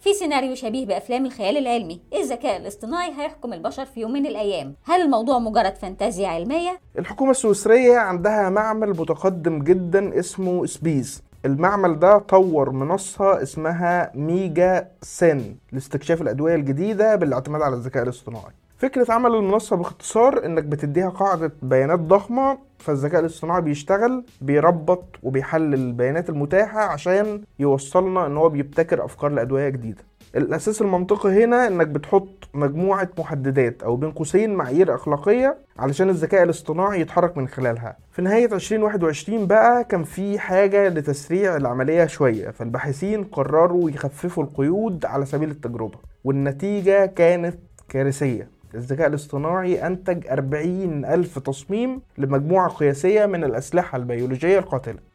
في سيناريو شبيه بأفلام الخيال العلمي الذكاء الاصطناعي هيحكم البشر في يوم من الأيام. هل الموضوع مجرد فانتازيا علمية؟ الحكومة السويسرية عندها معمل متقدم جدا اسمه Spiez المعمل ده طور منصة اسمها MegaSyn لاستكشاف الأدوية الجديدة بالاعتماد على الذكاء الاصطناعي. فكرة عمل المنصة باختصار إنك بتديها قاعدة بيانات ضخمة فالذكاء الاصطناعي بيشتغل بيربط وبيحلل البيانات المتاحة عشان يوصلنا إن هو بيبتكر أفكار لأدوية جديدة. الأساس المنطقي هنا إنك بتحط مجموعة محددات أو بين قوسين معايير أخلاقية علشان الذكاء الاصطناعي يتحرك من خلالها. في نهاية 2021 بقى كان في حاجة لتسريع العملية شوية فالباحثين قرروا يخففوا القيود على سبيل التجربة والنتيجة كانت كارثية. الذكاء الاصطناعي أنتج 40 ألف تصميم لمجموعة قياسية من الأسلحة البيولوجية القاتلة.